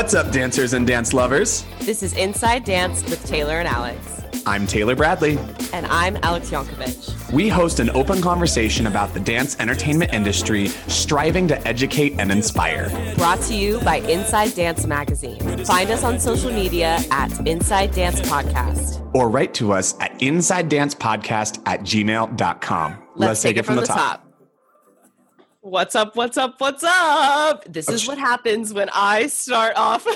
What's up, dancers and dance lovers? This is Inside Dance with Taylor and Alex. I'm Taylor Bradley. And I'm Alex Yankovic. We host an open conversation about the dance entertainment industry, striving to educate and inspire. Brought to you by Inside Dance Magazine. Find us on social media at Inside Dance Podcast. Or write to us at insidedancepodcast at gmail.com. Let's, Let's take, take, it from, from the, top. top. What's up? What's up? What's up? This is what happens when I start off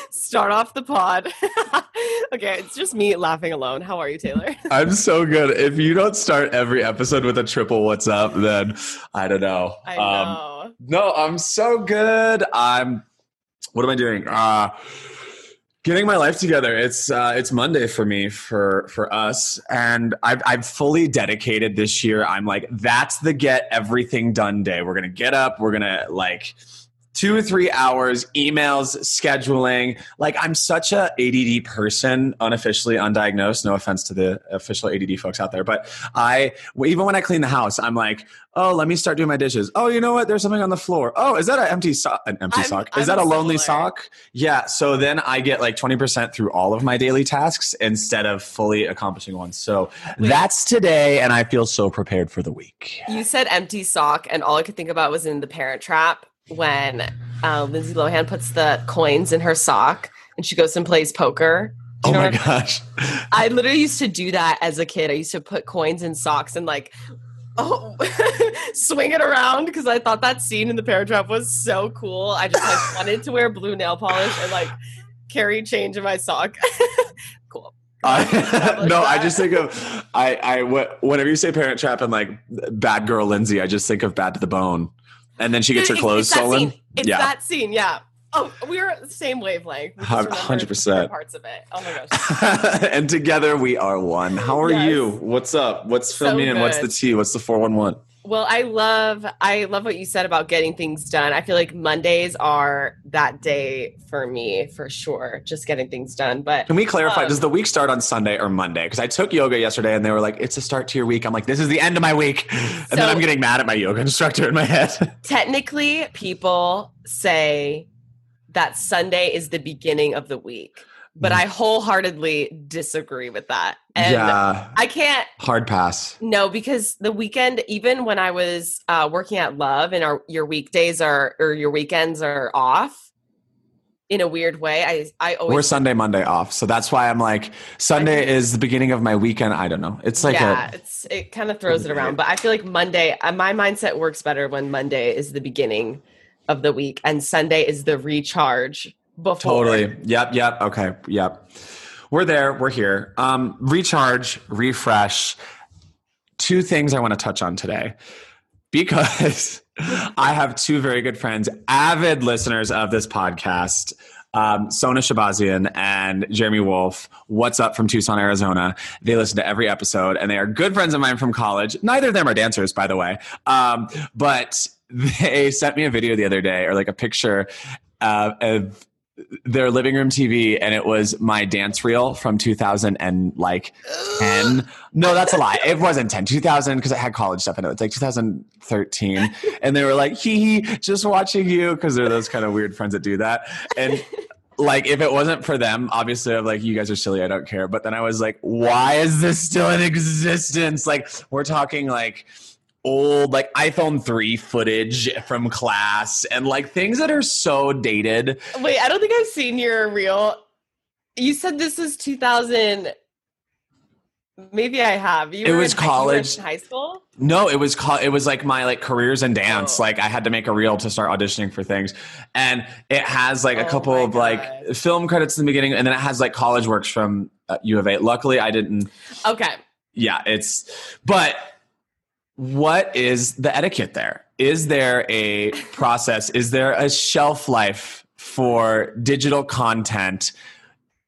start off the pod. okay, it's just me laughing alone. How are you, Taylor? I'm so good. If you don't start every episode with a triple what's up, then I don't know. I um, know. Um, no, I'm so good. I'm what am I doing? Uh getting my life together it's uh, it's monday for me for for us and I've, I've fully dedicated this year. I'm like that's the get everything done day. We're gonna get up we're gonna like two or three hours, emails, scheduling. Like I'm such a ADD person, unofficially undiagnosed. No offense to the official ADD folks out there, but I even when I clean the house, I'm like, oh, let me start doing my dishes. Oh, you know what? There's something on the floor. Oh, is that an empty sock? An empty I'm, sock? Is I'm that a lonely sock? Yeah. So then I get like 20% through all of my daily tasks instead of fully accomplishing one. So Wait. that's today, and I feel so prepared for the week. You said empty sock, and all I could think about was in the Parent Trap when uh, Lindsay Lohan puts the coins in her sock and she goes and plays poker. Oh my gosh. I literally used to do that as a kid. I used to put coins in socks and like oh swing it around because I thought that scene in the Parent Trap was so cool. I just like wanted to wear blue nail polish and like carry change in my sock. cool. I, no. I just think of I I whenever you say Parent Trap and like bad girl Lindsay, I just think of Bad to the Bone and then she gets her clothes stolen. Scene. It's yeah. that scene. Yeah. Oh, we're at the same wavelength. Hundred percent. Parts of it. Oh my gosh. and together we are one. How are yes. you? What's up? What's filming so and what's the tea? What's the four one one? Well, I love I love what you said about getting things done. I feel like Mondays are that day for me for sure, just getting things done. But can we clarify? Um, does the week start on Sunday or Monday? Because I took yoga yesterday and they were like, "It's a start to your week." I'm like, "This is the end of my week," and so, then I'm getting mad at my yoga instructor in my head. technically, people say that Sunday is the beginning of the week but I wholeheartedly disagree with that. And yeah, I can't hard pass. No, because the weekend, even when I was uh, working at Love, and our your weekdays are or your weekends are off. In a weird way, I I always we're Sunday Monday off, so that's why I'm like Sunday is the beginning of my weekend. I don't know. It's like yeah, a, it's it kind of throws it around, but I feel like Monday. Uh, my mindset works better when Monday is the beginning of the week and Sunday is the recharge before. Totally. Yep. Yep. Okay. Yep. We're there. We're here. Um, recharge, refresh. Two things I want to touch on today because I have two very good friends, avid listeners of this podcast. Um, Sona Shabazian and Jeremy Wolf, what's up from Tucson, Arizona. They listen to every episode and they are good friends of mine from college. Neither of them are dancers, by the way. Um, but they sent me a video the other day or like a picture uh, of their living room TV and it was my dance reel from 2000 and like 10. No, that's a lie. It wasn't 10, 2000 because it had college stuff in it. It's like 2013. And they were like, hee hee, just watching you because they're those kind of weird friends that do that. And like if it wasn't for them, obviously I'm like, you guys are silly, I don't care. But then I was like, why is this still in existence? Like we're talking like old like iPhone 3 footage from class and like things that are so dated. Wait, I don't think I've seen your reel. You said this is 2000 Maybe I have. You it was in, college, high school. No, it was co- it was like my like careers in dance. Oh. Like I had to make a reel to start auditioning for things, and it has like a oh couple of like film credits in the beginning, and then it has like college works from uh, U of A. Luckily, I didn't. Okay. Yeah, it's but what is the etiquette there? Is there a process? Is there a shelf life for digital content?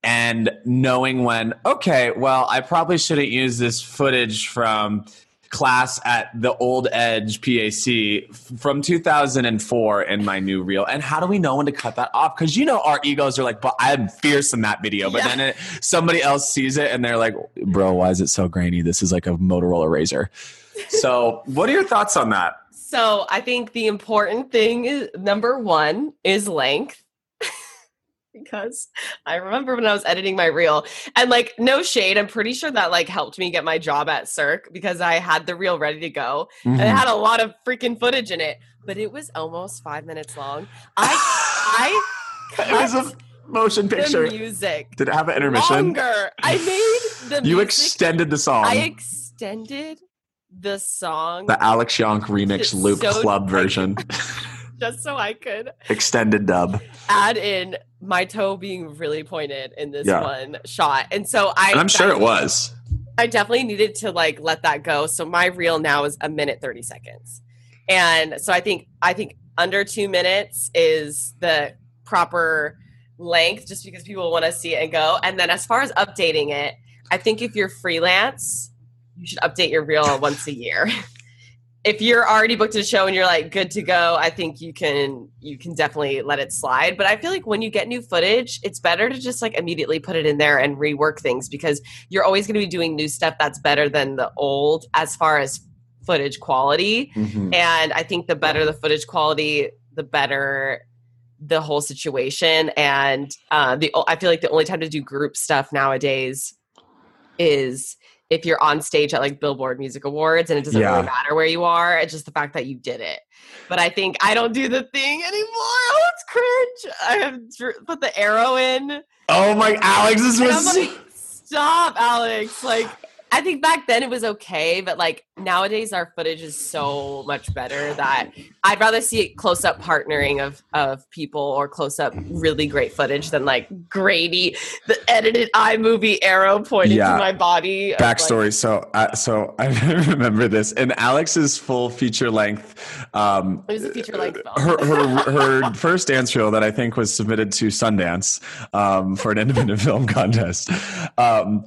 And knowing when, okay, well, I probably shouldn't use this footage from class at the old edge PAC from 2004 in my new reel. And how do we know when to cut that off? Because you know our egos are like, but I'm fierce in that video. But yeah. then it, somebody else sees it and they're like, bro, why is it so grainy? This is like a Motorola Razr. So, what are your thoughts on that? So, I think the important thing is number one is length. because I remember when I was editing my reel and like no shade, I'm pretty sure that like helped me get my job at Cirque because I had the reel ready to go Mm-hmm. and it had a lot of freaking footage in it, but it was almost five minutes long. I I it was a motion picture. music Did it have an intermission? longer. I made the You extended the song. I extended the song the Alex Yonk remix loop so club tight. version. just so I could Extended dub. add in my toe being really pointed in this Yeah. one shot. And so I And I'm sure it was. I definitely needed to like let that go. So my reel now is a minute 30 seconds. And so I think I think under 2 minutes is the proper length just because people want to see it and go. And then as far as updating it, I think if you're freelance, you should update your reel once a year. if you're already booked a show and you're like good to go, I think you can you can definitely let it slide. But I feel like when you get new footage, it's better to just like immediately put it in there and rework things because you're always going to be doing new stuff that's better than the old as far as footage quality. Mhm. And I think the better the footage quality, the better the whole situation. And uh, the I feel like the only time to do group stuff nowadays is if you're on stage at like Billboard Music Awards and it doesn't Yeah. really matter where you are. It's just the fact that you did it. But I think I don't do the thing anymore. Oh, it's cringe. I have put the arrow in. Oh my Alex, this was like, stop, Alex. Like, I think back then it was okay, but like nowadays our footage is so much better that I'd rather see it close up partnering of of people or close up really great footage than like grainy the edited iMovie arrow pointing Yeah. to my body. of, like- backstory. So, uh, so I remember this and Alex's full feature length. Um, It was a feature length her, her her first dance reel that I think was submitted to Sundance um, for an independent film contest. Um,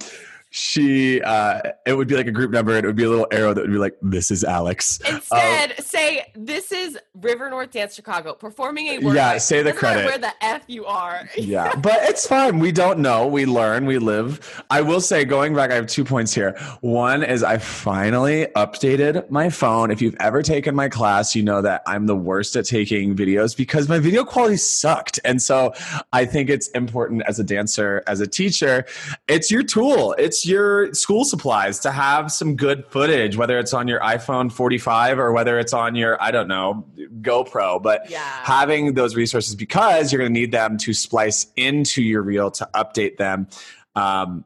she uh, it would be like a group number, and it would be a little arrow that would be like, "This is Alex." Instead, say this is River North Dance Chicago performing a work. Yeah, say the credit. Where the f you are. yeah, but it's fine. We don't know. We learn. We live. I will say, going back, I have two points here. One is I finally updated my phone. If you've ever taken my class, you know that I'm the worst at taking videos because my video quality sucked. And so I think it's important as a dancer, as a teacher, it's your tool, it's your school supplies to have some good footage, whether it's on your iPhone 45 or whether it's on your, I don't know, GoPro. But Yeah. having those resources because you're going to need them to splice into your reel to update them. Um,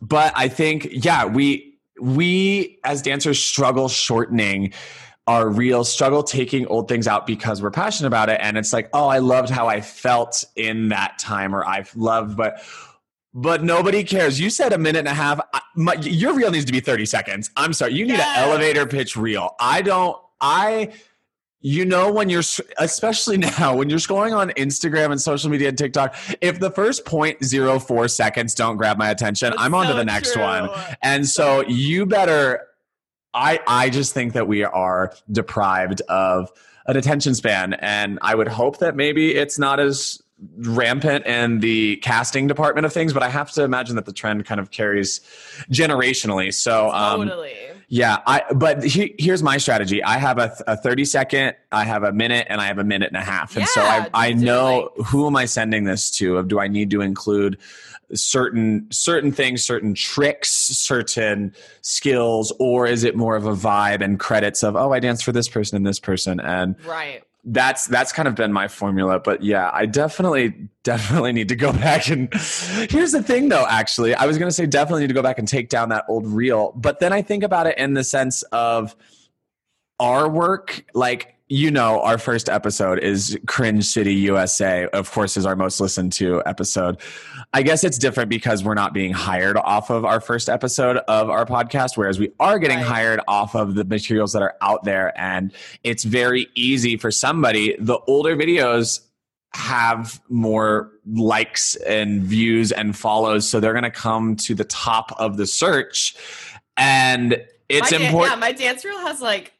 but I think, yeah, we we as dancers struggle shortening our reels, struggle taking old things out because we're passionate about it, and it's like, oh, I loved how I felt in that time, or I loved, but. But nobody cares. You said a minute and a half. I- My, your reel needs to be 30 seconds. I'm sorry. You need Yes. an elevator pitch reel. I don't, I, you know when you're especially now when you're scrolling on instagram and social media and tiktok if the first 0.04 seconds don't grab my attention That's i'm on to the next true. one and so you better i i just think that we are deprived of an attention span and i would hope that maybe it's not as rampant in the casting department of things but i have to imagine that the trend kind of carries generationally so um Totally. yeah, I but he, here's my strategy. I have a, a 30 second, I have a minute, and I have a minute and a half. And so I I just do it know who am I sending this to? Of do I need to include certain certain things, certain tricks, certain skills, or is it more of a vibe and credits of oh I danced for this person and this person and Right. That's that's kind of been my formula but yeah i definitely definitely need to go back and here's the thing though actually. I was going to say definitely need to go back and take down that old reel but then i think about it in the sense of our work like you know our first episode is cringe city usa of course is our most listened to episode. I guess it's different because we're not being hired off of our first episode of our podcast whereas we are getting Right. hired off of the materials that are out there. And it's very easy for somebody the older videos have more likes and views and follows so they're going to come to the top of the search. And it's my dan- important yeah, my dance reel has like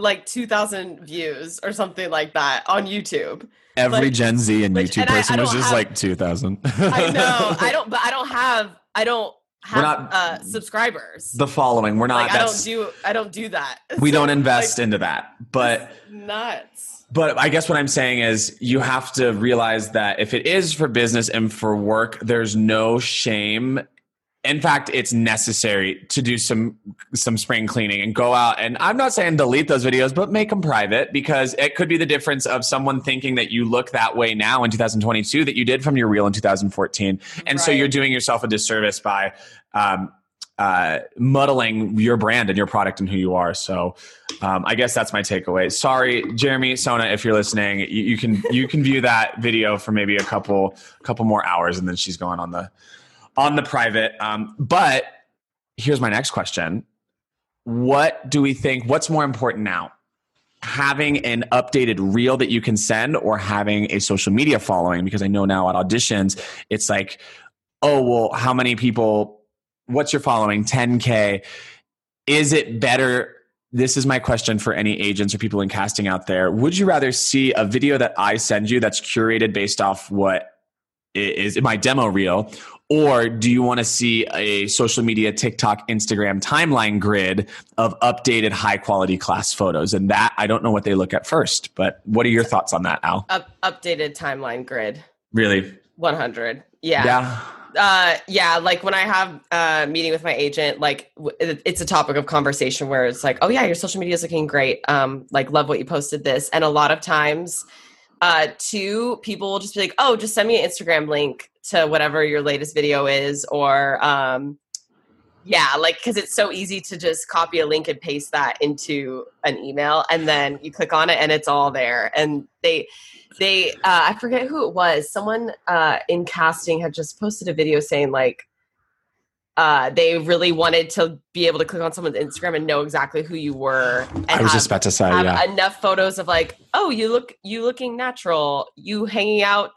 like 2000 views or something like that on YouTube. Every Like, Gen Z and which- YouTube and I- I person was just have- like 2000. I know. I don't but I don't have I don't have not- uh, subscribers. The following. We're not. like I don't do I don't do that. we So, don't invest like, into that. But nuts. But I guess what I'm saying is you have to realize that if it is for business and for work, there's no shame. In fact, it's necessary to do some some spring cleaning and go out and I'm not saying delete those videos, but make them private because it could be the difference of someone thinking that you look that way now in 2022 that you did from your reel in 2014. And so you're doing yourself a disservice by um, uh, muddling your brand and your product and who you are. So um, I guess that's my takeaway. Sorry, Jeremy, Sona, if you're listening, you, you can you can view that video for maybe a couple couple more hours, and then she's going on the on the private. Um, but here's my next question: What do we think? What's more important now? Having an updated reel that you can send, or having a social media following? Because I know now at auditions, it's like, oh well, how many people? What's your following? 10k. Is it better this is my question for any agents or people in casting out there. Would you rather see a video that I send you that's curated based off what is my demo reel? Or do you want to see a social media, TikTok, Instagram timeline grid of updated high quality class photos? And that, I don't know what they look at first, but what are your thoughts on that, Al? Up, updated timeline grid. Really? 100. Yeah. Yeah. Uh, yeah. Like when I have a meeting with my agent, like it's a topic of conversation where it's like, oh yeah, your social media is looking great. Um, like love what you posted this. And a lot of times, uh, two people will just be like, oh, just send me an Instagram link to whatever your latest video is, or um, yeah, like because it's so easy to just copy a link and paste that into an email, and then you click on it and it's all there. And they, they, uh, I forget who it was. Someone uh, in casting had just posted a video saying like. Uh, they really wanted to be able to click on someone's Instagram and know exactly who you were. And I was have- just about to say, yeah. enough photos of like, oh, you look you looking natural, you hanging out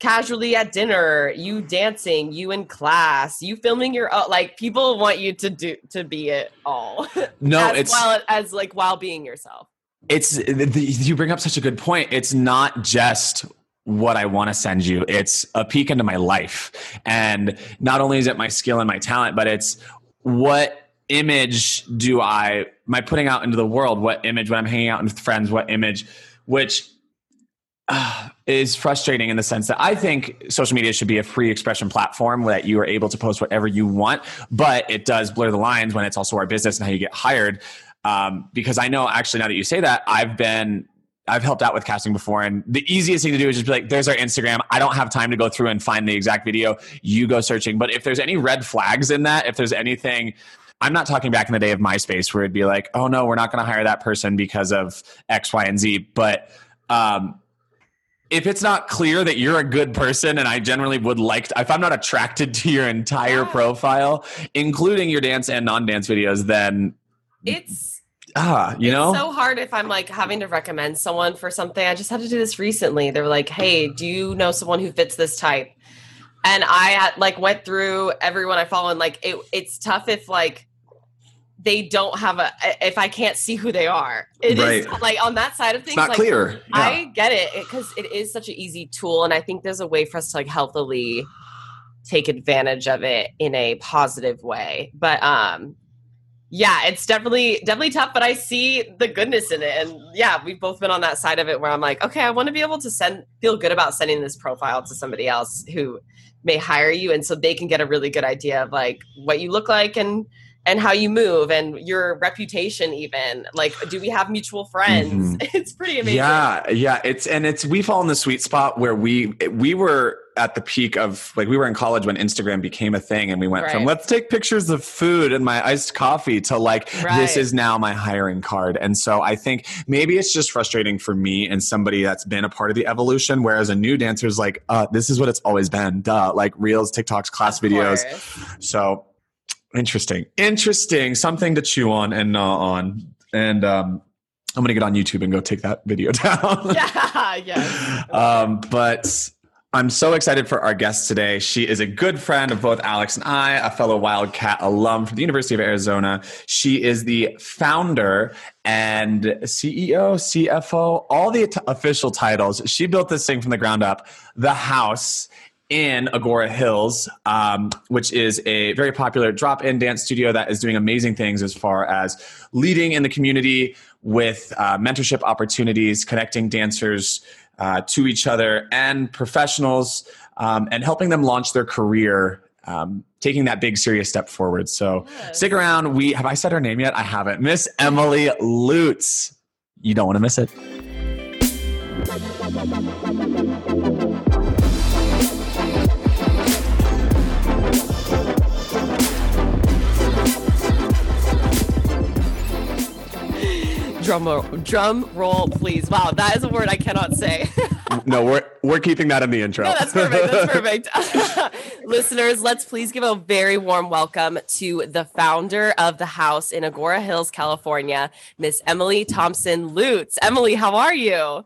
casually at dinner, you dancing, you in class, you filming your uh, like people want you to do to be it all. No, as it's well as like while being yourself. it's you bring up such a good point it's not just what i want to send you it's a peek into my life and not only is it my skill and my talent but it's what image do i am i putting out into the world what image when i'm hanging out with friends what image which uh, is frustrating in the sense that I think social media should be a free expression platform that you are able to post whatever you want, but it does blur the lines when it's also our business and how you get hired. Um, because I know actually now that you say that, I've been I've helped out with casting before, and the easiest thing to do is just be like, "There's our Instagram." I don't have time to go through and find the exact video. You go searching. But if there's any red flags in that, if there's anything, I'm not talking back in the day of MySpace where it'd be like, "Oh no, we're not going to hire that person because of X, Y, and Z." But um, if it's not clear that you're a good person, and I generally would like, to, if I'm not attracted to your entire Yeah. profile, including your dance and non-dance videos, then It's ah, you it's know, so hard if I'm like having to recommend someone for something. I just had to do this recently. They were like, "Hey, do you know someone who fits this type?" And I like went through everyone I follow, and like it, it's tough if like they don't have a if I can't see who they are. It is Right. like on that side of it's things. not like, clear. Yeah. I get it because it is such an easy tool, and I think there's a way for us to like healthily take advantage of it in a positive way. But um, yeah, it's definitely definitely tough. But I see the goodness in it, and yeah, we've both been on that side of it where I'm like, okay, I want to be able to send feel good about sending this profile to somebody else who may hire you, and so they can get a really good idea of like what you look like and and how you move and your reputation even like do we have mutual friends it's pretty amazing Yeah, yeah. It's and it's we fall in the sweet spot where we we were at the peak of like we were in college when Instagram became a thing, and we went from let's take pictures of food and my iced coffee to like this is now my hiring card. And so I think maybe it's just frustrating for me and somebody that's been a part of the evolution, whereas a new dancer is like, uh, this is what it's always been. Duh, like reels, TikToks, class videos. So interesting, interesting, something to chew on and gnaw on. And um, I'm gonna get on YouTube and go take that video down. yeah yes um, but I'm so excited for our guest today. She is a good friend of both Alex and I, a fellow Wildcat alum from the University of Arizona. She is the founder and CEO, CFO, all the t- official titles. She built this thing from the ground up. The House in Agoura Hills, um, which is a very popular drop in dance studio that is doing amazing things as far as leading in the community with uh, mentorship opportunities, connecting dancers uh, to each other and professionals, um, and helping them launch their career. Um, taking that big serious step forward. So Yes. stick around. We have I said her name yet? I haven't. Miss Emily Lutz. You don't want to miss it. Drum roll, drum roll, please. Wow, that is a word I cannot say. No, we're we're keeping that in the intro. No, that's perfect. That's perfect. Listeners, let's please give a very warm welcome to the founder of the house in Agoura Hills, California, Miss Emily Thompson Lutz. Emily, how are you?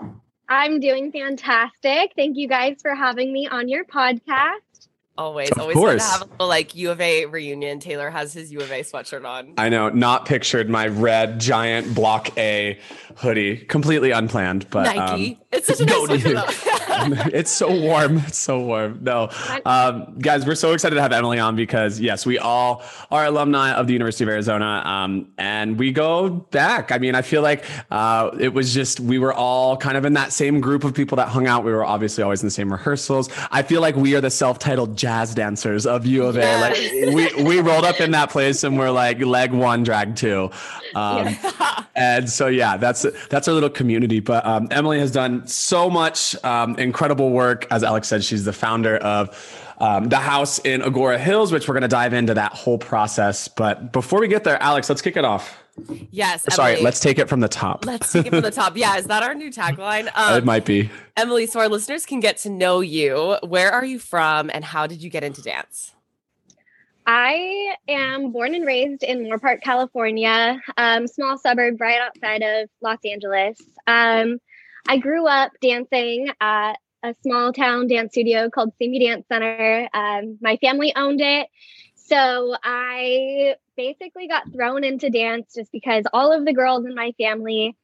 I'm doing fantastic. Thank you guys for having me on your podcast. Always, Of always course. to have a little like U of A reunion. Taylor has his U of A sweatshirt on. I know, not pictured my red giant block A hoodie, completely unplanned, but Nike. um, it's such a nice it's so warm. It's so warm. No, um, guys, we're so excited to have Emily on because yes, we all are alumni of the University of Arizona, um, and we go back. I mean, I feel like uh, it was just we were all kind of in that same group of people that hung out. We were obviously always in the same rehearsals. I feel like we are the self-titled jazz dancers of U of A. Yes. Like we we rolled up in that place and we're like leg one, drag two. Um, and so yeah, that's that's our little community. But um, Emily has done so much um, incredible work. As Alex said, she's the founder of um, the house in Agoura Hills, which we're going to dive into that whole process. But before we get there, Alex, let's kick it off. yes, Sorry, let's take it from the top. Let's take it from the top. Yeah, is that our new tagline? it Um, might be. Emily, so our listeners can get to know you. Where are you from and how did you get into dance? I am born and raised in Moorpark, California, um, small suburb right outside of Los Angeles. Um, I grew up dancing at a small town dance studio called Simi Dance Center. Um, my family owned it. So I basically got thrown into dance just because all of the girls in my family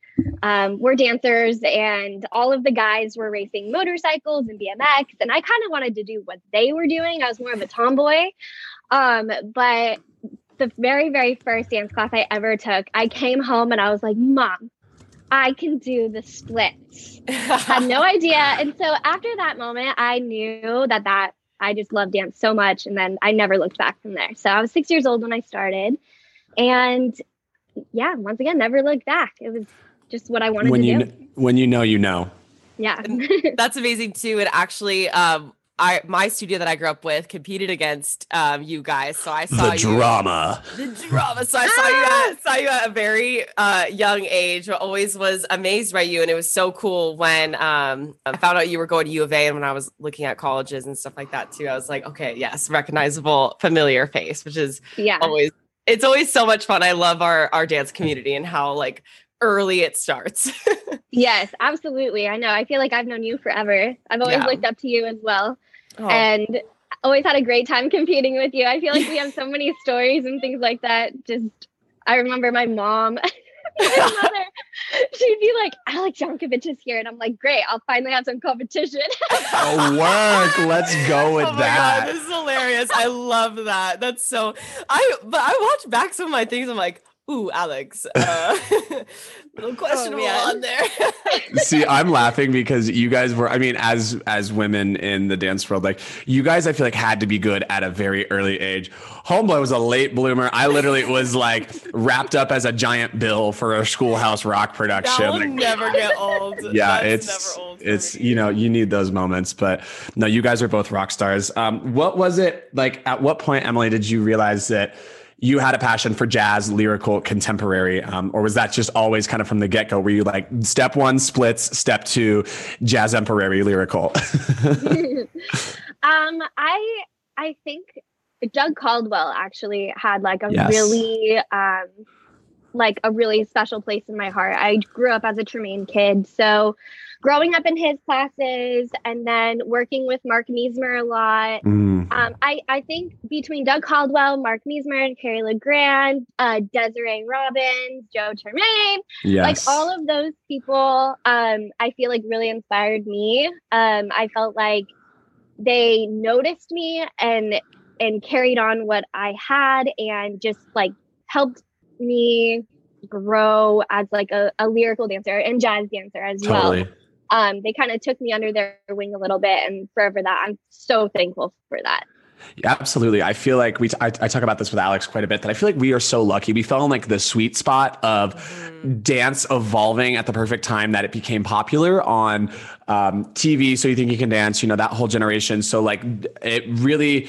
um, were dancers and all of the guys were racing motorcycles and BMX. And I kind of wanted to do what they were doing. I was more of a tomboy. Um, but the very, very first dance class I ever took, I came home and I was like, Mom, I can do the splits. I had no idea. And so after that moment, I knew that that I just loved dance so much. And then I never looked back from there. So I was six years old when I started. And yeah, once again, never looked back. It was just what I wanted When to you do. kn- when you know, you know. yeah. That's amazing too. And actually, um, I my studio that I grew up with competed against um, you guys. So I saw you. drama. The drama. So I saw you at, saw you at a very uh, young age. but Always was amazed by you, and it was so cool when um, I found out you were going to U of A. And when I was looking at colleges and stuff like that too, I was like, okay, yes, recognizable, familiar face, which is yeah. always it's always so much fun. I love our our dance community and how like early it starts. Yes, absolutely. I know. I feel like I've known you forever. I've always Yeah. looked up to you as well. Oh, and always had a great time competing with you. I feel like we have so many stories and things like that. Just I remember my mom, my mother, she'd be like, Alex Yankovic is here. And I'm like, great, I'll finally have some competition. Oh, work. Let's go oh with oh that. god, this is hilarious. I love that. That's so I but I watch back some of my things. I'm like, ooh, Alex. Uh, little questionable man. on there. See, I'm laughing because you guys were, I mean, as as women in the dance world, like you guys I feel like had to be good at a very early age. Homeboy was a late bloomer. I literally was like wrapped up as a giant bill for a schoolhouse rock production. that will Like, never get old. yeah, That's it's never old. it's me. you know, you need those moments. But no, you guys are both rock stars. Um, what was it like at what point, Emily, did you realize that you had a passion for jazz, lyrical, contemporary, um, or was that just always kind of from the get go? Were you like step one splits, step two jazz emperary lyrical? um, I I think Doug Caldwell actually had like a Yes. really um like a really special place in my heart. I grew up as a Tremaine kid, so growing up in his classes and then working with Mark Meismer a lot. Mm, Um, I, I think between Doug Caldwell, Mark Meismer, Carrie LeGrand, uh, Desiree Robbins, Joe Tremaine, yes. like all of those people um i feel like really inspired me um i felt like they noticed me and and carried on what I had and just like helped me grow as like a, a lyrical dancer and jazz dancer as Totally. well. Um, they kind of took me under their wing a little bit, and forever that I'm so thankful for that. Yeah, absolutely. I feel like we, t- I, I talk about this with Alex quite a bit that I feel like we are so lucky. We fell in like the sweet spot of dance evolving at the perfect time that it became popular on um, TV. So you think you can dance, you know, that whole generation. So like it really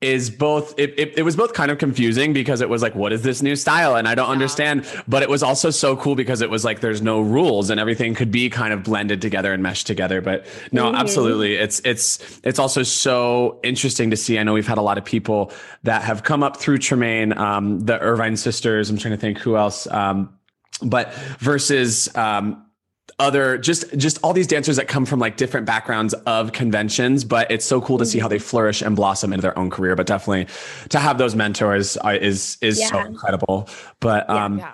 is both it, it, it was both kind of confusing because it was like what is this new style? And i don't understand but it was also so cool because it was like there's no rules and everything could be kind of blended together and meshed together. But no Mhm. absolutely. It's it's it's also so interesting to see. I know we've had a lot of people that have come up through tremaine um, the irvine sisters. I'm trying to think who else um, but versus um, other just just all these dancers that come from like different backgrounds of conventions but it's so cool to see how they flourish and blossom into their own career but definitely to have those mentors uh, is is so incredible but um yeah.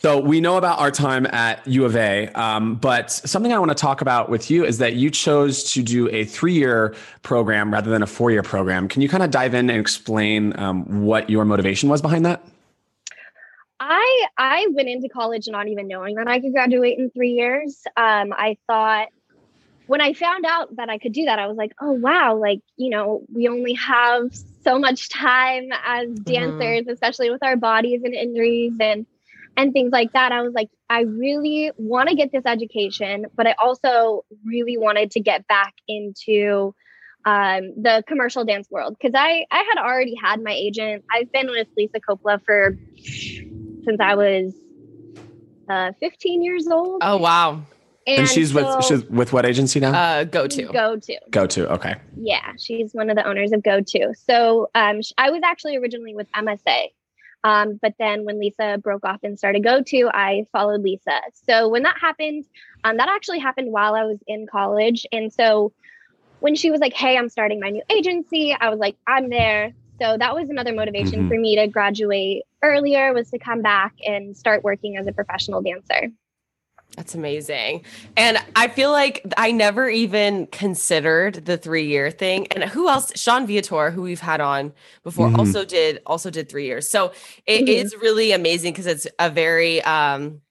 so we know about our time at U of A, um, but something I want to talk about with you is that you chose to do a three-year program rather than a four-year program. Can you kind of dive in and explain um, what your motivation was behind that? I I went into college not even knowing that I could graduate in three years. Um, I thought when I found out that I could do that, I was like, oh wow, like you know, we only have so much time as dancers, especially with our bodies and injuries and and things like that. I was like, I really want to get this education, but I also really wanted to get back into um, the commercial dance world because I I had already had my agent. I've been with Lisa Coppola for since I was uh, 15 years old. Oh wow. And, she's with she's with what agency now? Uh, go to. Go to. Go to. Okay. Yeah, she's one of the owners of Go To. So um, I was actually originally with MSA. Um, but then when Lisa broke off and started Go To, I followed Lisa. So when that happened, um, that actually happened while I was in college. And so when she was like, hey, I'm starting my new agency, I was like, I'm there. So that was another motivation Mhm. for me to graduate earlier was to come back and start working as a professional dancer. That's amazing. And I feel like I never even considered the three year thing. And who else? Sean Viator, who we've had on before, Mhm. also did also did three years. So it Mhm. is really amazing because it's a very um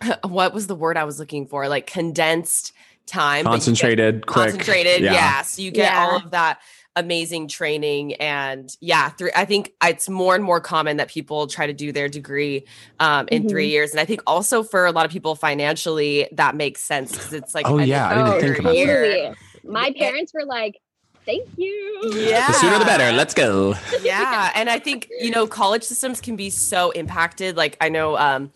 what was the word I was looking for? Like condensed time. but you get- Concentrated, quick. concentrated. Yeah. So you get all of that amazing training and yeah through i think it's more and more common that people try to do their degree um, in three years and i think also for a lot of people financially that makes sense because it's like Oh, an yeah, I didn't think about that. year. Totally. My parents were like, thank you. Yeah. The sooner the better. Let's go. yeah and i think you know college systems can be so impacted like i know um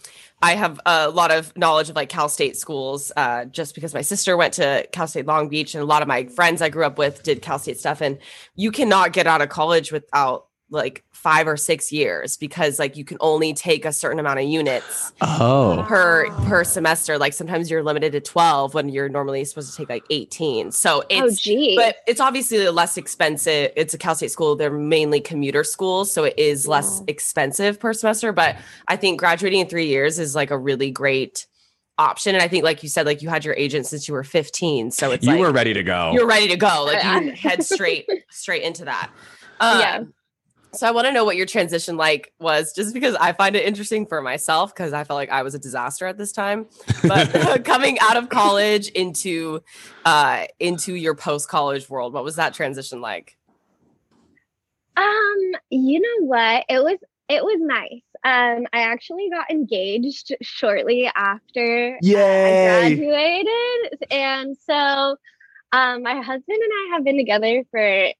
I have a lot of knowledge of like Cal State schools, uh, just because my sister went to Cal State Long Beach, and a lot of my friends I grew up with did Cal State stuff. And you cannot get out of college without like five or six years because like you can only take a certain amount of units Oh. per per semester. Like sometimes you're limited to twelve when you're normally supposed to take like eighteen. So Oh, it's gee. but it's obviously less expensive. It's a Cal State school. They're mainly commuter schools, so it is less Yeah. expensive per semester. But I think graduating in three years is like a really great option. And I think, like you said, like you had your agent since you were 15, so it's You like were ready to go. you're ready to go. Like you head straight straight into that. Um, Yeah. So I want to know what your transition like was, just because I find it interesting for myself because I felt like I was a disaster at this time. But coming out of college into uh into your post college world, what was that transition like? Um, you know what? It was it was nice. Um, I actually got engaged shortly after uh, Yay. I graduated, and so um, my husband and I have been together for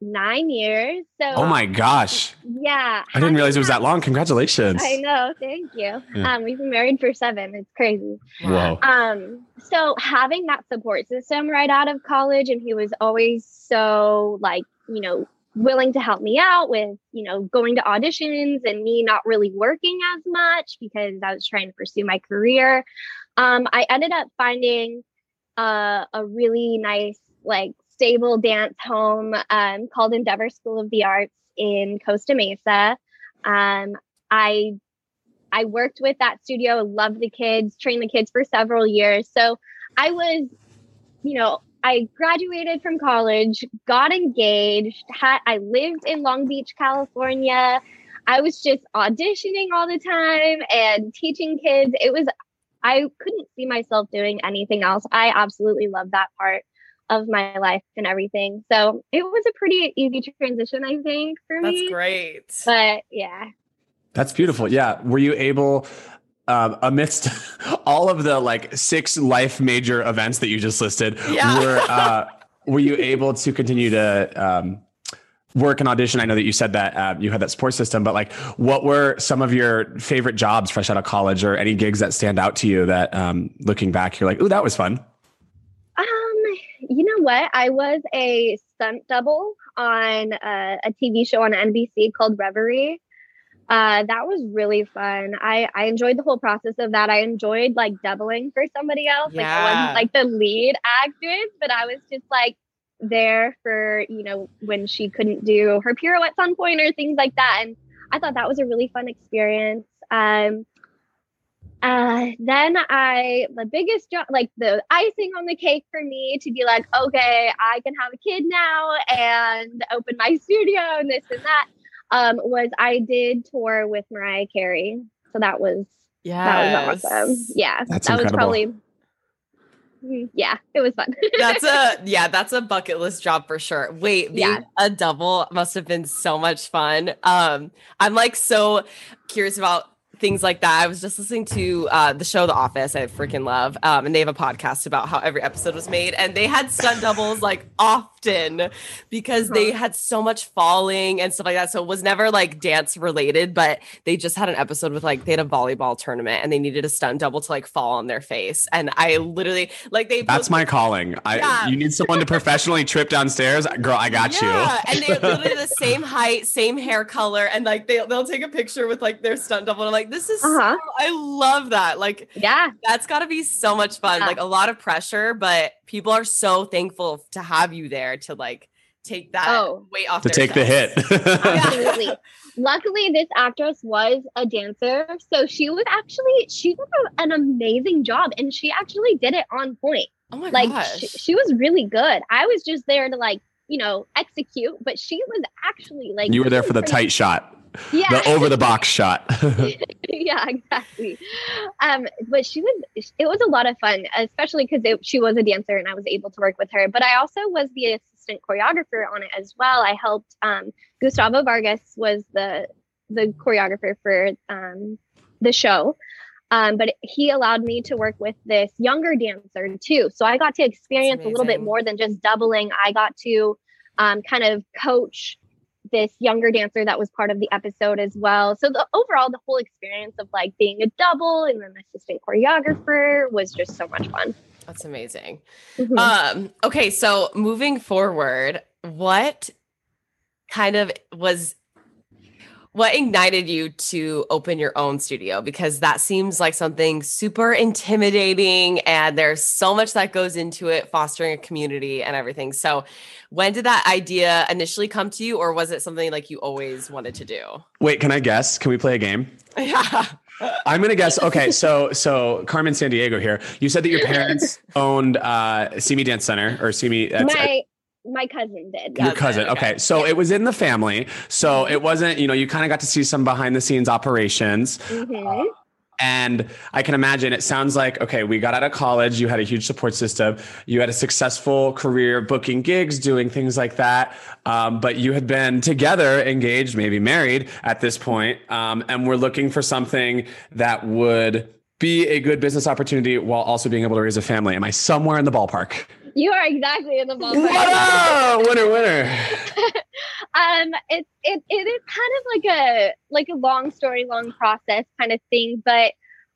nine years. So oh my gosh. yeah, I didn't realize it was that long. Congratulations. I know. Thank you. Yeah. Um, we've been married for seven. It's crazy. Whoa. Um, so having that support system right out of college, and he was always so like, you know, willing to help me out with, you know, going to auditions and me not really working as much because I was trying to pursue my career. Um, I ended up finding uh, a really nice, like, stable dance home um, called Endeavor School of the Arts in Costa Mesa. Um, I I worked with that studio, loved the kids, trained the kids for several years. So I was, you know, I graduated from college, got engaged, had I lived in Long Beach, California. I was just auditioning all the time and teaching kids. It was I couldn't see myself doing anything else. I absolutely love that part of my life and everything. So it was a pretty easy transition, I think, for That's me. That's great. But yeah. That's beautiful. Yeah. Were you able, um, amidst all of the like six life major events that you just listed, Yeah. were uh, were you able to continue to um, work and audition? I know that you said that uh, you had that support system, but like, what were some of your favorite jobs fresh out of college, or any gigs that stand out to you that, um, looking back, you're like, "Ooh, that was fun." What? I was a stunt double on uh, a TV show on NBC called Reverie. Uh, that was really fun. I I enjoyed the whole process of that. I enjoyed like doubling for somebody else. Like I wasn't like the lead actress, but I was just like there for you know when she couldn't do her pirouettes on point or things like that. And I thought that was a really fun experience. Um, uh, then I, the biggest job, like the icing on the cake for me to be like, okay, I can have a kid now and open my studio and this and that, um, was I did tour with Mariah Carey. So that was, yeah, that was awesome. Yeah. That's that was probably, Mm, yeah, it was fun. That's a yeah, that's a bucket list job for sure. Wait, being Yeah. a double must have been so much fun. Um, I'm like so curious about things like that. I was just listening to uh, the show The Office. I freaking love, um, and they have a podcast about how every episode was made, and they had stunt doubles like often because they had so much falling and stuff like that. So it was never like dance related, but they just had an episode with like they had a volleyball tournament and they needed a stunt double to like fall on their face, and I literally like they That's my calling. I Yeah. you need someone to professionally trip downstairs, girl. I got yeah, you. and they're literally the same height, same hair color, and like they they'll take a picture with like their stunt double. And I'm like, this is Uh-huh. I love that. Like yeah. that's got to be so much fun. Yeah. Like a lot of pressure, but people are so thankful to have you there to like take that Oh. weight off to their take the hit. Absolutely. Luckily, this actress was a dancer. So she was actually, she did a- an amazing job and she actually did it on point. Oh my Like, gosh. she, she was really good. I was just there to, like, you know, execute, but she was actually like, you were there for the tight shot, yeah, the over the box shot. yeah, exactly. Um, but she was, it was a lot of fun, especially because she was a dancer and I was able to work with her. But I also was the assistant choreographer on it as well. I helped, um, Gustavo Vargas was the, the choreographer for, um, the show. Um, but he allowed me to work with this younger dancer too. So I got to experience a little bit more than just doubling. I got to, um, kind of coach this younger dancer that was part of the episode as well. So the overall the whole experience of like being a double and then assistant choreographer was just so much fun. That's amazing. Mhm. Um, okay, so moving forward, what kind of was what ignited you to open your own studio? Because that seems like something super intimidating and there's so much that goes into it, fostering a community and everything. So, when did that idea initially come to you, or was it something like you always wanted to do? Wait, can I guess? Can we play a game? Yeah. I'm gonna guess. Okay, so so Carmen Sandiego here. You said that your parents owned uh Simi Dance Center or Simi. That's, my my cousin did. your Cousin, cousin. okay. Okay. so it was in the family. So it wasn't. You know, you kind of got to see some behind the scenes operations. Mhm. And I can imagine it sounds like, okay, we got out of college, you had a huge support system, you had a successful career booking gigs, doing things like that. Um, but you had been together, engaged, maybe married at this point, um, and we're looking for something that would be a good business opportunity while also being able to raise a family. Am I somewhere in the ballpark? You are exactly in the ballpark. What up? Winner, winner. um it's it, it is kind of like a like a long story long process kind of thing but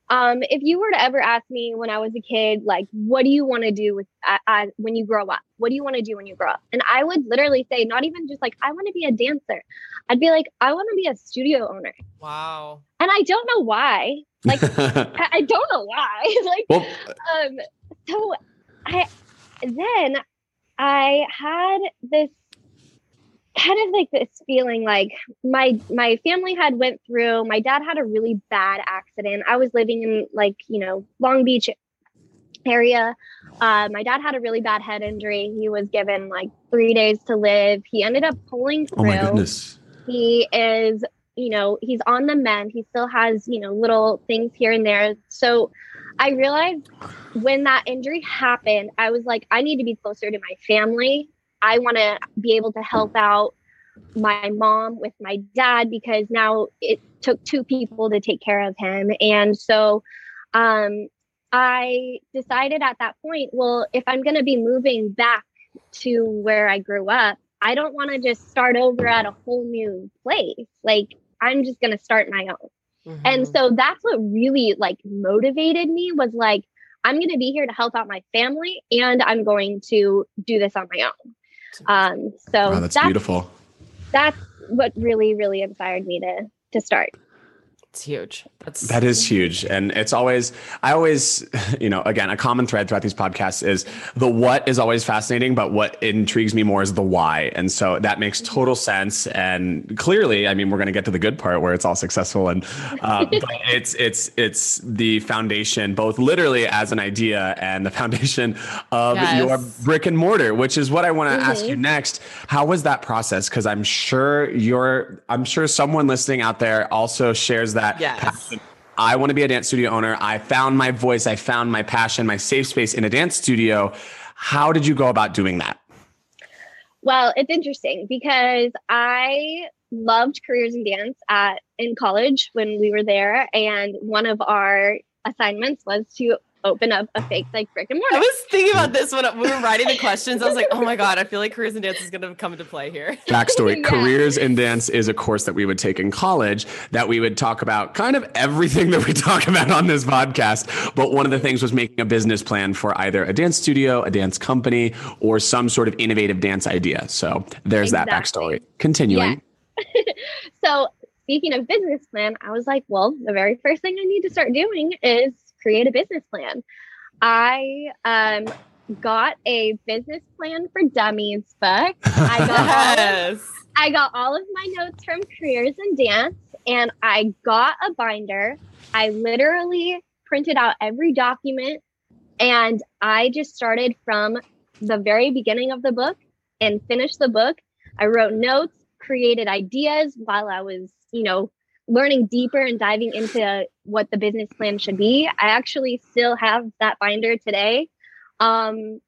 um if you were to ever ask me when i was a kid like what do you want to do with uh, uh, when you grow up what do you want to do when you grow up and i would literally say not even just like i want to be a dancer i'd be like i want to be a studio owner Wow. and i don't know why like I, I don't know why like well, um so i then i had this kind of like this feeling like my my family had went through my dad had a really bad accident i was living in like you know long beach area. Uh, my dad had a really bad head injury. He was given like three days to live. He ended up pulling through. Oh my goodness. He is, you know, he's on the mend. He still has, you know, little things here and there. So I realized when that injury happened, I was like, I need to be closer to my family. I want to be able to help out my mom with my dad because now it took two people to take care of him. And so um, I decided at that point, well, if I'm going to be moving back to where I grew up, I don't want to just start over at a whole new place. Like, I'm just going to start my own. Mm-hmm. And so that's what really like motivated me was like, I'm going to be here to help out my family and I'm going to do this on my own. Um, so wow, that's, that's beautiful. That's what really, really inspired me to to start. It's huge. That's that is huge. And it's always, I always, you know, again, a common thread throughout these podcasts is the what is always fascinating, but what intrigues me more is the why. And so that makes total sense. And clearly, I mean, we're going to get to the good part where it's all successful. And uh, it's, it's, it's the foundation, both literally as an idea and the foundation of yes. your brick and mortar, which is what I want to mm-hmm. ask you next. How was that process? Cause I'm sure you're, I'm sure someone listening out there also shares that that yes. passion. I want to be a dance studio owner. I found my voice. I found my passion, my safe space in a dance studio. How did you go about doing that? Well, it's interesting because I loved careers in dance at in college when we were there, and one of our assignments was to open up a fake like brick and mortar. I was thinking about this when we were writing the questions. I was like, oh my God, I feel like careers in dance is going to come into play here. Backstory yeah. Careers in dance is a course that we would take in college that we would talk about kind of everything that we talk about on this podcast. But one of the things was making a business plan for either a dance studio, a dance company, or some sort of innovative dance idea. So there's exactly. that backstory. Continuing. Yeah. so speaking of business plan, I was like, well, the very first thing I need to start doing is create a business plan. I um, got a business plan for dummies book. I got, yes. of, I got all of my notes from careers in dance and I got a binder. I literally printed out every document and I just started from the very beginning of the book and finished the book. I wrote notes, created ideas while I was, you know, learning deeper and diving into what the business plan should be. I actually still have that binder today. Um,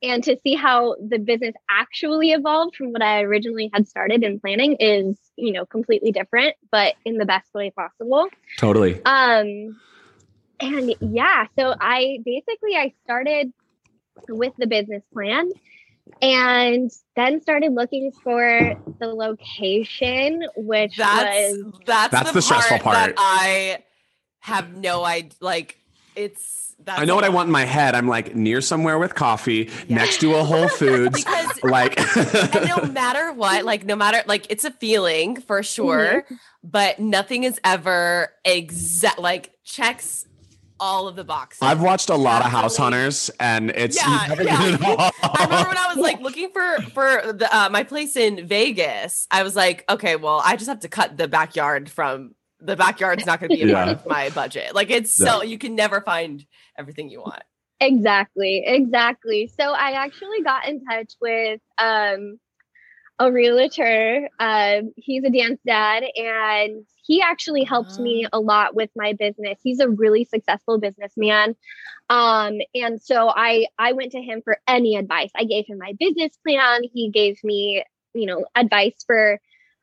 and to see how the business actually evolved from what I originally had started in planning is, you know, completely different, but in the best way possible. Totally. Um, and yeah, so I basically I started with the business plan and then started looking for the location, which that's, was that's, that's the, the stressful part, part. I have no idea. Like it's. That I know what I want in my head. I'm like near somewhere with coffee, yeah. next to a Whole Foods. because like, and no matter what, like no matter like it's a feeling for sure, mm-hmm. but nothing is ever exact. Like checks all of the boxes. I've watched a lot of House Hunters, and it's yeah, yeah. I remember when I was like looking for for the, uh, my place in Vegas. I was like, okay, well, I just have to cut the backyard from the backyard's not going to be a yeah. part of my budget. Like it's so you can never find everything you want. Exactly, exactly. So I actually got in touch with um a realtor. Uh, he's a dance dad, and he actually helped me ah. a lot with my business. He's a really successful businessman. Um, and so I I went to him for any advice. I gave him my business plan. He gave me, you know, advice for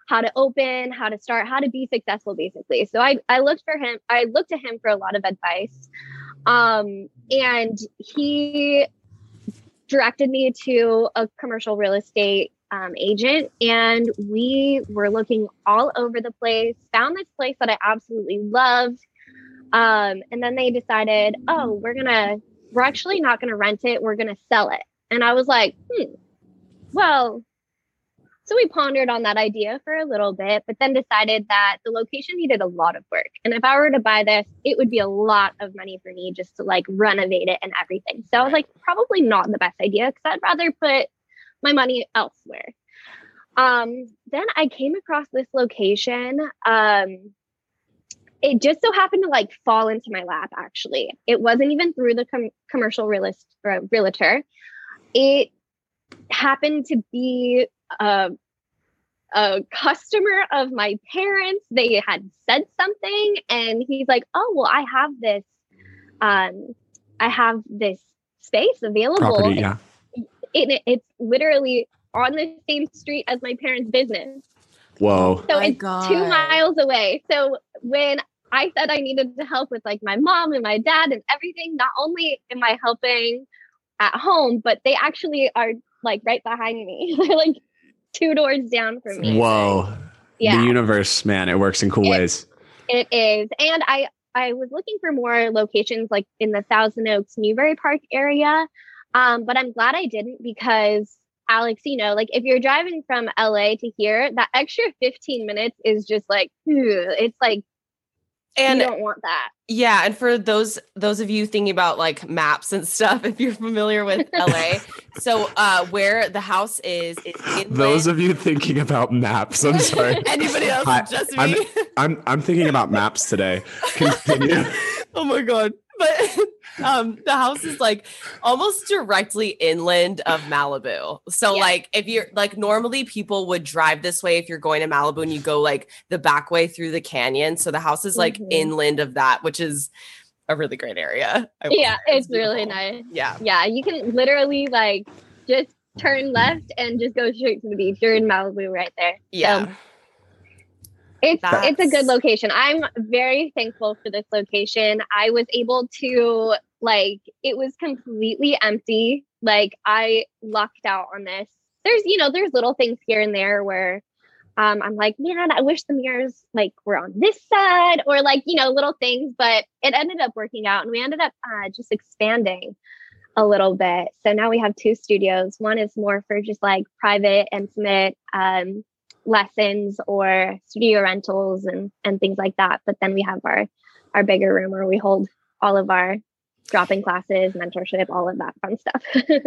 how to open, how to start, how to be successful, basically. So I I looked for him. I looked to him for a lot of advice. Um, and he directed me to a commercial real estate um, agent and we were looking all over the place, found this place that I absolutely loved. Um, and then they decided, oh, we're going to, we're actually not going to rent it, we're going to sell it. And I was like, hmm, well, so we pondered on that idea for a little bit, but then decided that the location needed a lot of work. And if I were to buy this, it would be a lot of money for me just to like renovate it and everything. So I was like, probably not the best idea because I'd rather put my money elsewhere. Um, then I came across this location. Um, it just so happened to like fall into my lap actually it wasn't even through the com- commercial realist uh, realtor it happened to be a, a customer of my parents they had said something and he's like oh well i have this um i have this space available Property, yeah. It, it's literally on the same street as my parents business Whoa. so my it's God. two miles away. So when I said I needed to help with like my mom and my dad and everything, not only am I helping at home, but they actually are like right behind me. They're like two doors down from me. Whoa. Yeah, The universe, man, it works in cool It- ways. it is. And I I was looking for more locations like in the Thousand Oaks, Newbury Park area. Um, but I'm glad I didn't because Alex, you know, like if you're driving from LA to here, that extra 15 minutes is just like, it's like And you don't want that. Yeah, and for those those of you thinking about like maps and stuff, if you're familiar with LA, so uh where the house is is inland. Those of you thinking about maps, I'm sorry. anybody else, Hi, just me. I'm- I'm I'm thinking about maps today. Continue. oh my god! But um, the house is like almost directly inland of Malibu. So Yeah. like if you're like normally people would drive this way if you're going to Malibu and you go like the back way through the canyon. So the house is like Mhm. inland of that, which is a really great area. Yeah, say. it's really nice. Yeah. Yeah, you can literally like just turn left and just go straight to the beach. You're in Malibu right there. Yeah. So it's it's a good location. I'm very thankful for this location. I was able to like it was completely empty. Like I lucked out on this. There's you know there's little things here and there where um, I'm like man I wish the mirrors like were on this side or like you know little things, but it ended up working out and we ended up uh, just expanding a little bit. So now we have two studios. One is more for just like private, intimate um, lessons or studio rentals and and things like that. But then we have our our bigger room where we hold all of our drop-in classes, mentorship, all of that fun stuff.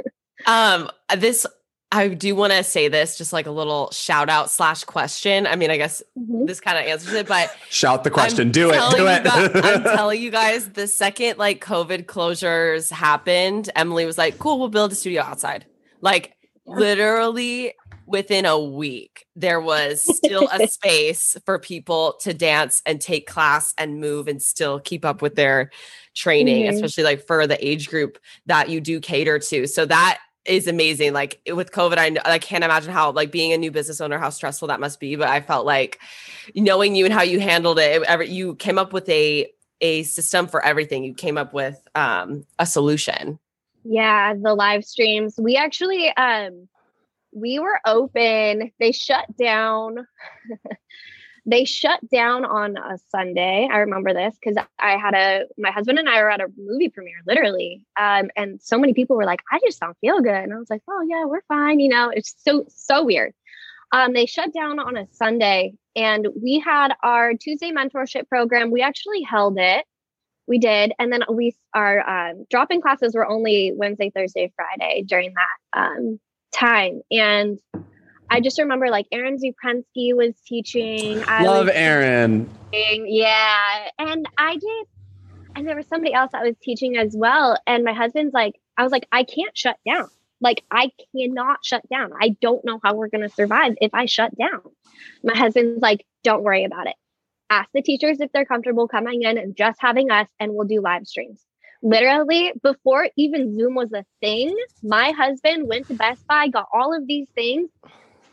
Um, this I do want to say this, just like a little shout out slash question. I mean, I guess Mhm. this kind of answers it, but Shout the question. I'm do it. Do it. guys- I'm telling you guys, the second like COVID closures happened, Emily was like, "Cool, we'll build a studio outside." Like Yeah. literally within a week, there was still a space for people to dance and take class and move and still keep up with their training, Mhm. especially like for the age group that you do cater to. So that is amazing. Like with COVID, I, I can't imagine how like being a new business owner, how stressful that must be. But I felt like knowing you and how you handled it, it you came up with a a system for everything. You came up with um, a solution. Yeah, the live streams. We actually um we were open. They shut down. they shut down on a Sunday. I remember this because I had a my husband and I were at a movie premiere, literally. Um, and so many people were like, I just don't feel good. And I was like, Oh yeah, we're fine. You know, it's so so weird. Um, they shut down on a Sunday and we had our Tuesday mentorship program. We actually held it. We did. And then we, our um, drop in classes were only Wednesday, Thursday, Friday during that um, time. And I just remember like Aaron Zuprensky was teaching. I Love Aaron. teaching, Yeah. And I did. And there was somebody else I was teaching as well. And my husband's like, I was like, I can't shut down. Like, I cannot shut down. I don't know how we're going to survive if I shut down. My husband's like, don't worry about it. Ask the teachers if they're comfortable coming in and just having us, and we'll do live streams. Literally, before even Zoom was a thing, my husband went to Best Buy, got all of these things,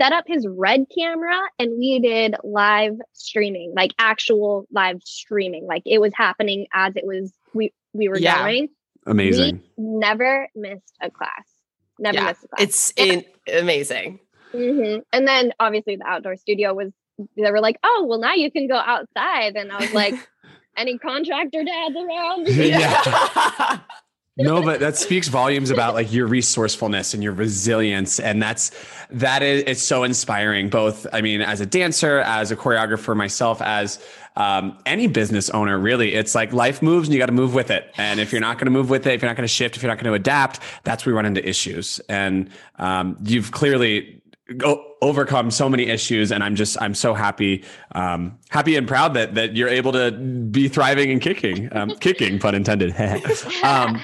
set up his red camera, and we did live streaming, like actual live streaming. Like it was happening as it was we we were Yeah. going. Amazing. We never missed a class. Never Yeah, missed a class. It's in, amazing. hmm And then obviously the outdoor studio was, they were like, oh, well, now you can go outside. And I was like, any contractor dads around? Yeah. no but that speaks volumes about like your resourcefulness and your resilience and that's that is it's so inspiring both i mean as a dancer as a choreographer myself as um, any business owner really it's like life moves and you got to move with it and if you're not going to move with it if you're not going to shift if you're not going to adapt that's where we run into issues and um, you've clearly go, overcome so many issues and i'm just i'm so happy um happy and proud that that you're able to be thriving and kicking um kicking pun intended. Um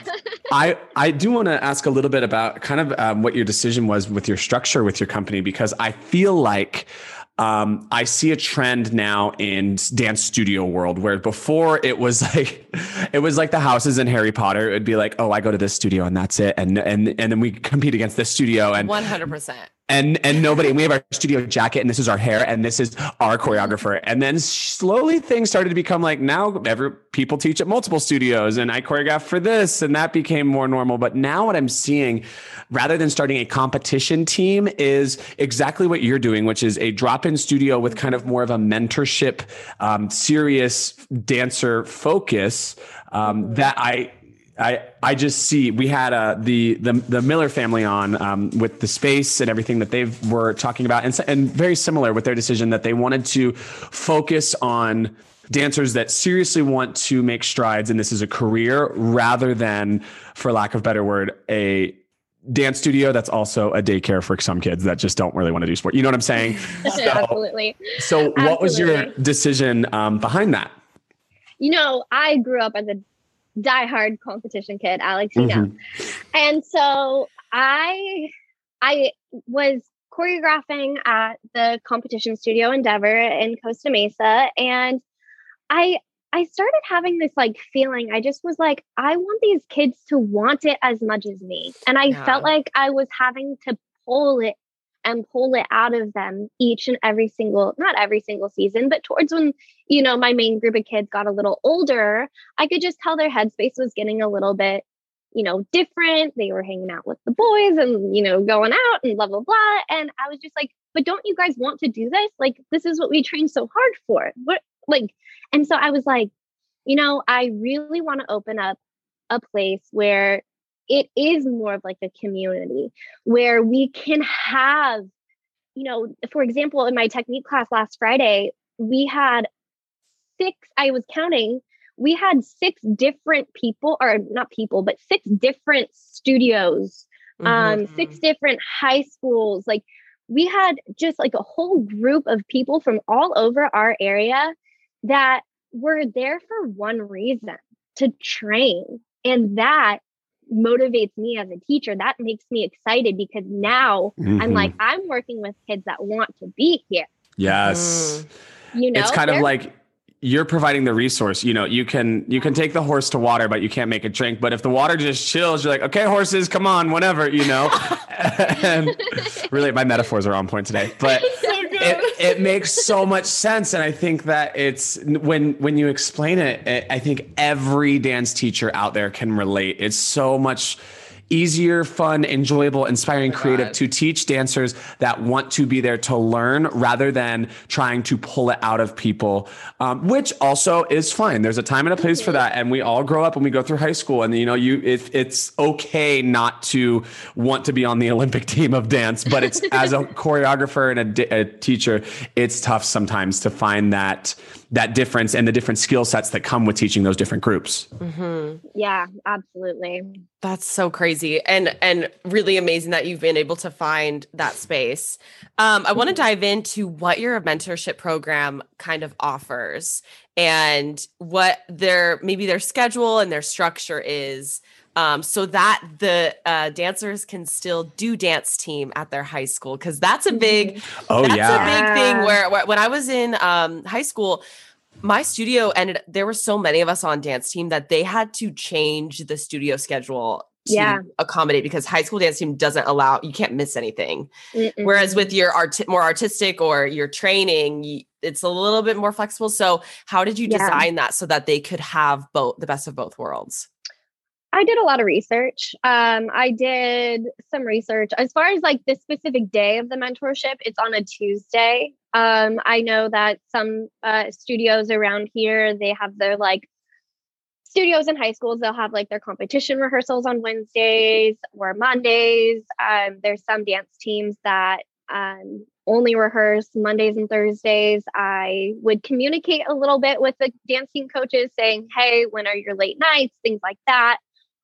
i i do want to ask a little bit about kind of um, what your decision was with your structure with your company because i feel like um, I see a trend now in dance studio world where before it was like it was like the houses in Harry Potter. It would be like, oh, I go to this studio and that's it, and and and then we compete against this studio and one hundred percent and and nobody and we have our studio jacket and this is our hair and this is our choreographer. And then slowly things started to become like now every people teach at multiple studios and i choreograph for this and that became more normal. But now what i'm seeing rather than starting a competition team is exactly what you're doing which is a drop-in studio with kind of more of a mentorship um, serious dancer focus um, that i I I just see we had uh, the the the Miller family on um, with the space and everything that they were talking about, and and very similar with their decision that they wanted to focus on dancers that seriously want to make strides and this is a career rather than for lack of better word a dance studio that's also a daycare for some kids that just don't really want to do sport. You know what i'm saying? So, absolutely. So what was your decision um, behind that? You know i grew up as a diehard competition kid, Alex, you mm-hmm. know. And so I I was choreographing at the competition studio Endeavor in Costa Mesa and I I started having this like feeling. I just was like, I want these kids to want it as much as me. And I yeah. felt like I was having to pull it and pull it out of them each and every single not every single season but towards when you know my main group of kids got a little older i could just tell their headspace was getting a little bit you know different. They were hanging out with the boys and you know going out and blah blah blah. And i was just like but don't you guys want to do this? Like this is what we train so hard for. What like and so i was like you know i really want to open up a place where it is more of like a community where we can have you know for example in my technique class last friday we had six i was counting we had six different people or not people but six different studios um, mm-hmm. um six different high schools like we had just like a whole group of people from all over our area that were there for one reason to train and that motivates me as a teacher. That makes me excited because now mm-hmm. I'm like, I'm working with kids that want to be here. Yes. Mm. You know, it's kind of like you're providing the resource you know you can you can take the horse to water but you can't make it drink but if the water just chills you're like okay horses come on whatever you know and really my metaphors are on point today but it, makes so much sense and i think that it's when when you explain it i think every dance teacher out there can relate. It's so much easier, fun, enjoyable, inspiring, creative to teach dancers that want to be there to learn rather than trying to pull it out of people, um, which also is fine. There's a time and a place for that. And we all grow up and we go through high school and, you know, you, if it's okay not to want to be on the Olympic team of dance, but it's as a choreographer and a, a teacher, it's tough sometimes to find that that difference and the different skill sets that come with teaching those different groups. Mm-hmm. Yeah, absolutely. That's so crazy and and really amazing that you've been able to find that space. Um, I want to dive into what your mentorship program kind of offers and what their maybe their schedule and their structure is um, so that the uh, dancers can still do dance team at their high school because that's a big mm-hmm. oh that's yeah. a big thing where, where when I was in um, high school my studio ended there were so many of us on dance team that they had to change the studio schedule to yeah. accommodate because high school dance team doesn't allow you can't miss anything Mm-mm. whereas with your art more artistic or your training it's a little bit more flexible so how did you yeah. design that so that they could have both the best of both worlds I did a lot of research. Um, I did some research as far as like the specific day of the mentorship. It's on a Tuesday. Um, I know that some uh, studios around here they have their like studios in high schools. They'll have like their competition rehearsals on Wednesdays or Mondays. Um, there's some dance teams that um, only rehearse Mondays and Thursdays. I would communicate a little bit with the dancing coaches, saying, "Hey, when are your late nights?" Things like that.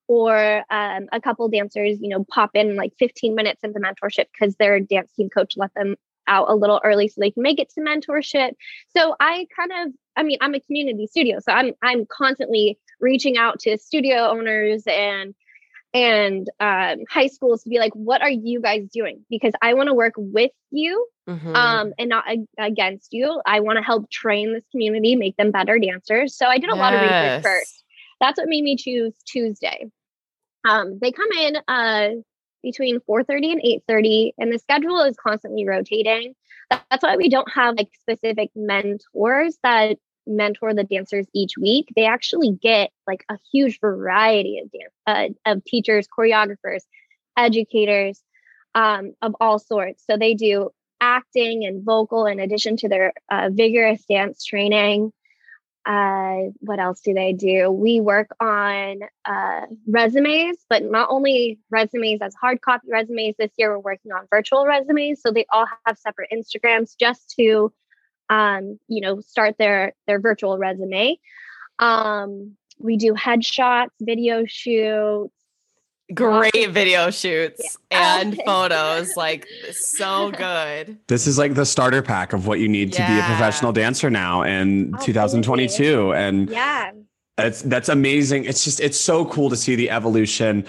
Or um, a couple dancers, you know, pop in like 15 minutes into mentorship because their dance team coach let them out a little early so they can make it to mentorship. So I kind of, I mean, I'm a community studio, so I'm I'm constantly reaching out to studio owners and and um, high schools to be like, what are you guys doing? Because I want to work with you mm-hmm. um, and not ag- against you. I want to help train this community, make them better dancers. So I did a yes. lot of research first. That's what made me choose Tuesday. Um, they come in uh, between 4:30 and 8:30, and the schedule is constantly rotating. That's why we don't have like specific mentors that mentor the dancers each week, they actually get like a huge variety of dance uh, of teachers, choreographers, educators um, of all sorts. So they do acting and vocal in addition to their uh, vigorous dance training. Uh, what else do they do? We work on uh, resumes, but not only resumes as hard copy resumes. This year, we're working on virtual resumes. So they all have separate Instagrams just to um, you know, start their their virtual resume. Um, we do headshots, video shoots. Great video shoots yeah. and photos, like so good. This is like the starter pack of what you need yeah. to be a professional dancer now in Absolutely. 2022. And yeah, that's that's amazing. It's just it's so cool to see the evolution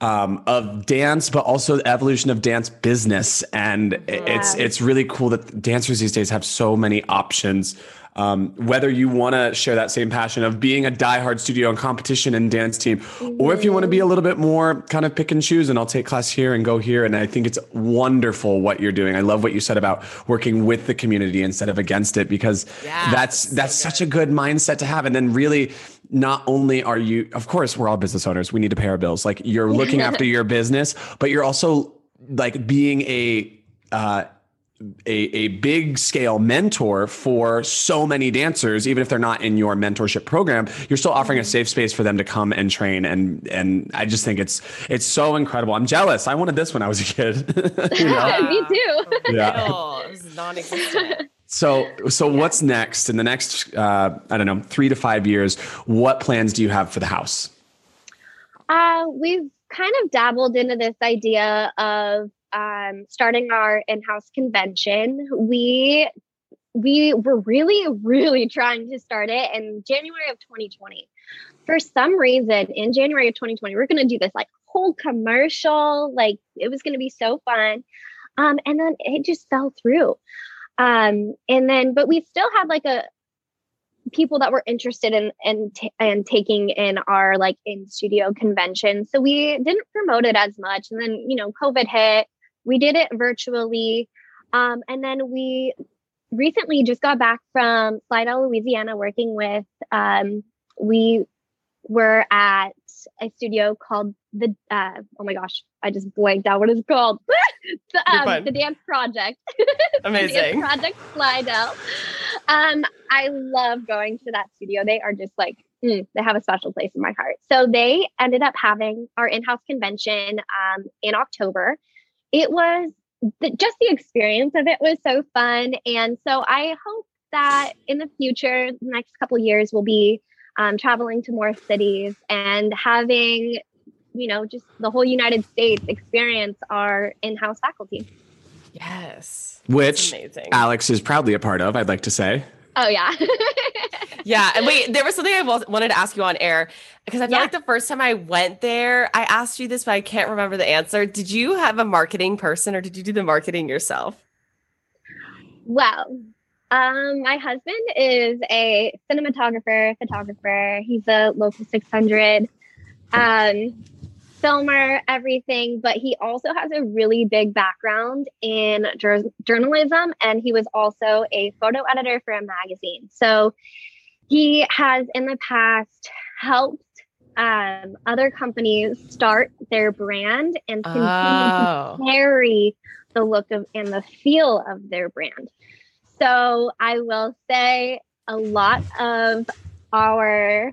um, of dance, but also the evolution of dance business. And yeah. it's it's really cool that dancers these days have so many options. Um, whether you want to share that same passion of being a diehard studio and competition and dance team, or if you want to be a little bit more kind of pick and choose and I'll take class here and go here. And I think it's wonderful what you're doing. I love what you said about working with the community instead of against it because that's that's so such a good mindset to have. And then really not only are you, of course, we're all business owners. We need to pay our bills. Like you're looking after your business, but you're also like being a, uh, a, a big scale mentor for so many dancers, even if they're not in your mentorship program, you're still offering a safe space for them to come and train. And and I just think it's it's so incredible. I'm jealous. I wanted this when I was a kid. you know? Me too. Yeah. Oh, it was non-existent. So, so what's next in the next, uh, I don't know, three to five years? What plans do you have for the house? Uh, we've kind of dabbled into this idea of um, starting our in-house convention. We we were really, really trying to start it in January of 2020. For some reason, in January of 2020, we're going to do this like whole commercial. Like it was going to be so fun. Um, and then it just fell through. Um, and then, but we still had like a people that were interested in in t- and taking in our like in studio convention. So we didn't promote it as much. And then you know, COVID hit. We did it virtually, um, and then we recently just got back from Slidell, Louisiana, working with. Um, we were at a studio called the uh, oh my gosh, I just blanked out what it's called. the, um, the Dance Project. Amazing. dance Project Slidell. Um, I love going to that studio. They are just like mm, they have a special place in my heart. So they ended up having our in-house convention um, in October. It was the, just the experience of it was so fun, and so I hope that in the future, the next couple years, we'll be um, traveling to more cities and having you know just the whole united states experience our in-house faculty. Yes. Which alex is proudly a part of i'd like to say oh yeah yeah and wait there was something i wanted to ask you on air because i feel yeah. like the first time i went there i asked you this but i can't remember the answer did you have a marketing person or did you do the marketing yourself well um, my husband is a cinematographer, photographer. He's a local 600 um, filmer, everything, but he also has a really big background in jur- journalism and he was also a photo editor for a magazine. So he has in the past helped um, other companies start their brand and continue oh. to carry the look of and the feel of their brand. So I will say a lot of our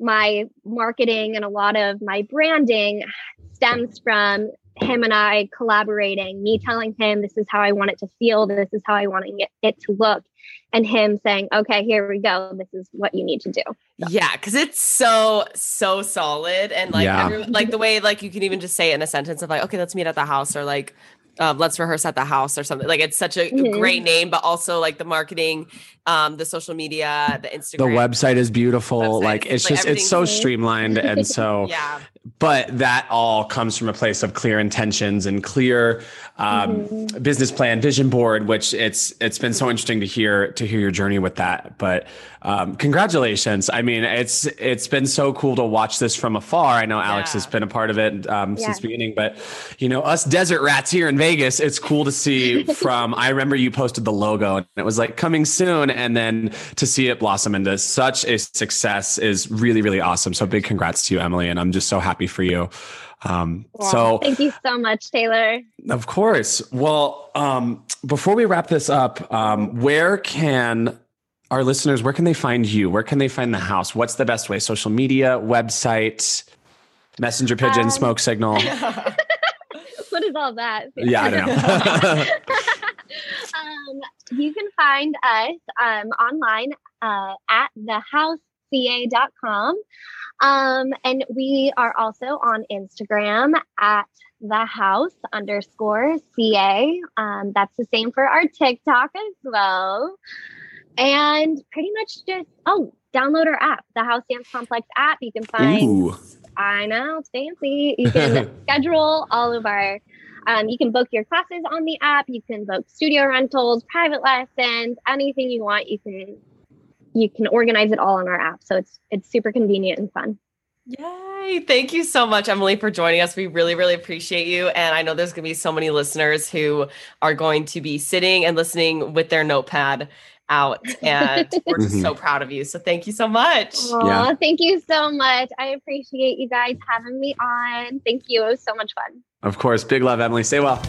my marketing and a lot of my branding stems from him and I collaborating, me telling him this is how I want it to feel, this is how I want it to look, and him saying, okay, here we go, this is what you need to do. So. Yeah, because it's so so solid and like yeah. every, like the way like you can even just say it in a sentence of like, okay, let's meet at the house or like um, let's rehearse at the house or something. Like it's such a mm-hmm. great name, but also like the marketing, um, the social media, the Instagram. The website is beautiful. Website like it's like just it's so streamlined and so yeah. But that all comes from a place of clear intentions and clear um, mm-hmm. business plan, vision board. Which it's it's been so interesting to hear to hear your journey with that. But um, congratulations! I mean, it's it's been so cool to watch this from afar. I know Alex yeah. has been a part of it um, yeah. since the beginning, but you know, us desert rats here in Vegas, it's cool to see from. I remember you posted the logo and it was like coming soon, and then to see it blossom into such a success is really really awesome. So big congrats to you, Emily, and I'm just so happy for you. Um, so thank you so much, Taylor. Of course. Well, um, before we wrap this up, um, where can our listeners, where can they find you? Where can they find the house? What's the best way? Social media, website, messenger pigeon, um, smoke signal. what is all that? Yeah, I know. um, you can find us um, online uh, at thehouseca.com. Um, and we are also on Instagram at the house underscore CA. Um, that's the same for our TikTok as well. And pretty much just, oh, download our app, the House Dance Complex app. You can find, Ooh. I know, it's fancy. You can schedule all of our, um, you can book your classes on the app. You can book studio rentals, private lessons, anything you want. You can you can organize it all on our app. So it's it's super convenient and fun. Yay. Thank you so much, Emily, for joining us. We really, really appreciate you. And I know there's going to be so many listeners who are going to be sitting and listening with their notepad out. And we're just mm-hmm. so proud of you. So thank you so much. Aww, yeah. Thank you so much. I appreciate you guys having me on. Thank you. It was so much fun. Of course. Big love, Emily. Stay well.